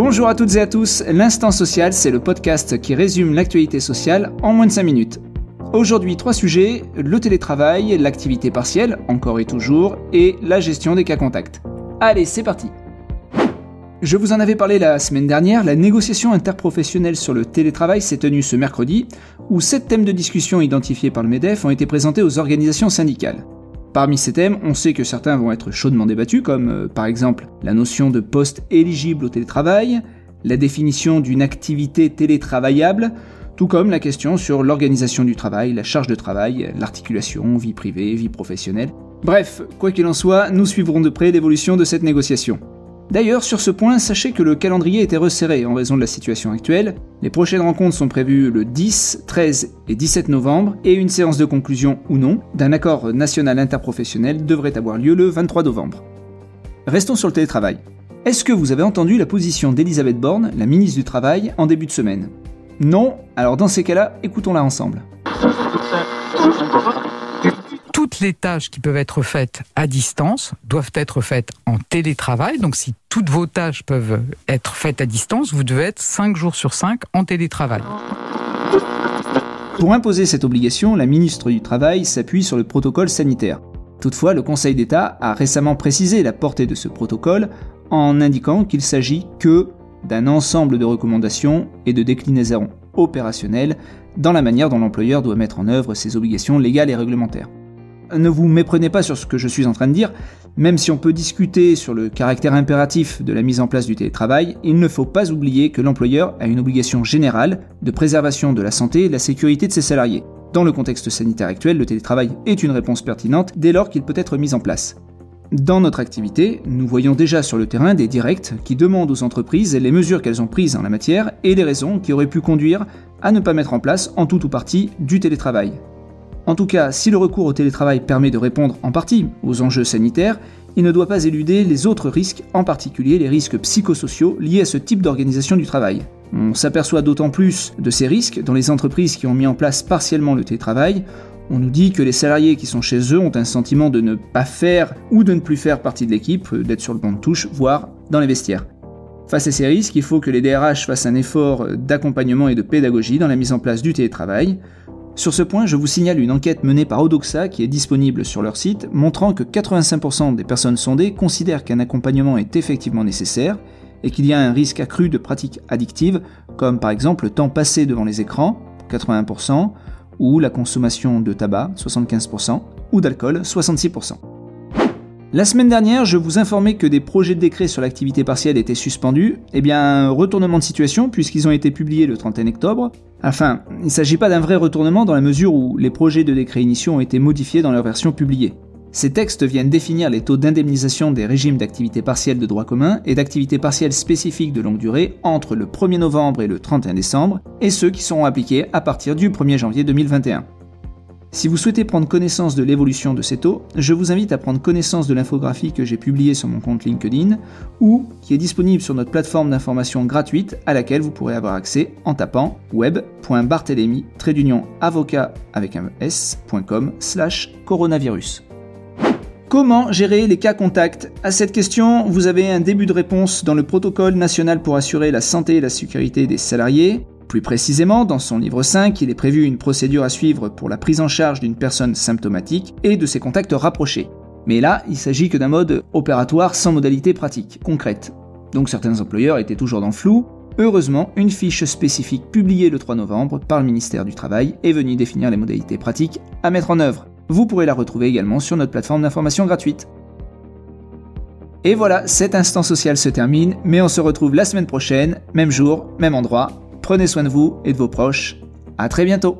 Bonjour à toutes et à tous, l'Instant Social, c'est le podcast qui résume l'actualité sociale en moins de 5 minutes. Aujourd'hui, trois sujets, le télétravail, l'activité partielle, encore et toujours, et la gestion des cas contacts. Allez, c'est parti je vous en avais parlé la semaine dernière, la négociation interprofessionnelle sur le télétravail s'est tenue ce mercredi, où sept thèmes de discussion identifiés par le MEDEF ont été présentés aux organisations syndicales. Parmi ces thèmes, on sait que certains vont être chaudement débattus, comme euh, par exemple la notion de poste éligible au télétravail, la définition d'une activité télétravaillable, tout comme la question sur l'organisation du travail, la charge de travail, l'articulation, vie privée, vie professionnelle. Bref, quoi qu'il en soit, nous suivrons de près l'évolution de cette négociation. D'ailleurs, sur ce point, sachez que le calendrier était resserré en raison de la situation actuelle. Les prochaines rencontres sont prévues le 10, 13 et 17 novembre, et une séance de conclusion ou non d'un accord national interprofessionnel devrait avoir lieu le 23 novembre. Restons sur le télétravail. Est-ce que vous avez entendu la position d'Elisabeth Borne, la ministre du Travail, en début de semaine? Non? Alors dans ces cas-là, écoutons-la ensemble toutes les tâches qui peuvent être faites à distance doivent être faites en télétravail. Donc si toutes vos tâches peuvent être faites à distance, vous devez être 5 jours sur 5 en télétravail. Pour imposer cette obligation, la ministre du Travail s'appuie sur le protocole sanitaire. Toutefois, le Conseil d'État a récemment précisé la portée de ce protocole en indiquant qu'il s'agit que d'un ensemble de recommandations et de déclinaisons opérationnelles dans la manière dont l'employeur doit mettre en œuvre ses obligations légales et réglementaires. Ne vous méprenez pas sur ce que je suis en train de dire, même si on peut discuter sur le caractère impératif de la mise en place du télétravail, il ne faut pas oublier que l'employeur a une obligation générale de préservation de la santé et de la sécurité de ses salariés. Dans le contexte sanitaire actuel, le télétravail est une réponse pertinente dès lors qu'il peut être mis en place. Dans notre activité, nous voyons déjà sur le terrain des directs qui demandent aux entreprises les mesures qu'elles ont prises en la matière et les raisons qui auraient pu conduire à ne pas mettre en place en tout ou partie du télétravail. En tout cas, si le recours au télétravail permet de répondre en partie aux enjeux sanitaires, il ne doit pas éluder les autres risques, en particulier les risques psychosociaux liés à ce type d'organisation du travail. On s'aperçoit d'autant plus de ces risques dans les entreprises qui ont mis en place partiellement le télétravail. On nous dit que les salariés qui sont chez eux ont un sentiment de ne pas faire ou de ne plus faire partie de l'équipe, d'être sur le banc de touche, voire dans les vestiaires. Face à ces risques, il faut que les DRH fassent un effort d'accompagnement et de pédagogie dans la mise en place du télétravail. Sur ce point, je vous signale une enquête menée par Odoxa qui est disponible sur leur site, montrant que 85% des personnes sondées considèrent qu'un accompagnement est effectivement nécessaire et qu'il y a un risque accru de pratiques addictives, comme par exemple le temps passé devant les écrans, 81%, ou la consommation de tabac, 75%, ou d'alcool, 66%. La semaine dernière, je vous informais que des projets de décret sur l'activité partielle étaient suspendus. Eh bien, retournement de situation puisqu'ils ont été publiés le 31 octobre. Enfin, il ne s'agit pas d'un vrai retournement dans la mesure où les projets de décret initiaux ont été modifiés dans leur version publiée. Ces textes viennent définir les taux d'indemnisation des régimes d'activité partielle de droit commun et d'activité partielle spécifique de longue durée entre le 1er novembre et le 31 décembre, et ceux qui seront appliqués à partir du 1er janvier 2021. Si vous souhaitez prendre connaissance de l'évolution de ces taux, je vous invite à prendre connaissance de l'infographie que j'ai publiée sur mon compte LinkedIn ou qui est disponible sur notre plateforme d'information gratuite à laquelle vous pourrez avoir accès en tapant web.barthélemy avocat avec un s.com slash coronavirus. Comment gérer les cas contacts? À cette question, vous avez un début de réponse dans le protocole national pour assurer la santé et la sécurité des salariés. Plus précisément, dans son livre 5, il est prévu une procédure à suivre pour la prise en charge d'une personne symptomatique et de ses contacts rapprochés. Mais là, il s'agit que d'un mode opératoire sans modalité pratique, concrète. Donc certains employeurs étaient toujours dans le flou. Heureusement, une fiche spécifique publiée le 3 novembre par le ministère du Travail est venue définir les modalités pratiques à mettre en œuvre. Vous pourrez la retrouver également sur notre plateforme d'information gratuite. Et voilà, cet instant social se termine, mais on se retrouve la semaine prochaine, même jour, même endroit, Prenez soin de vous et de vos proches. À très bientôt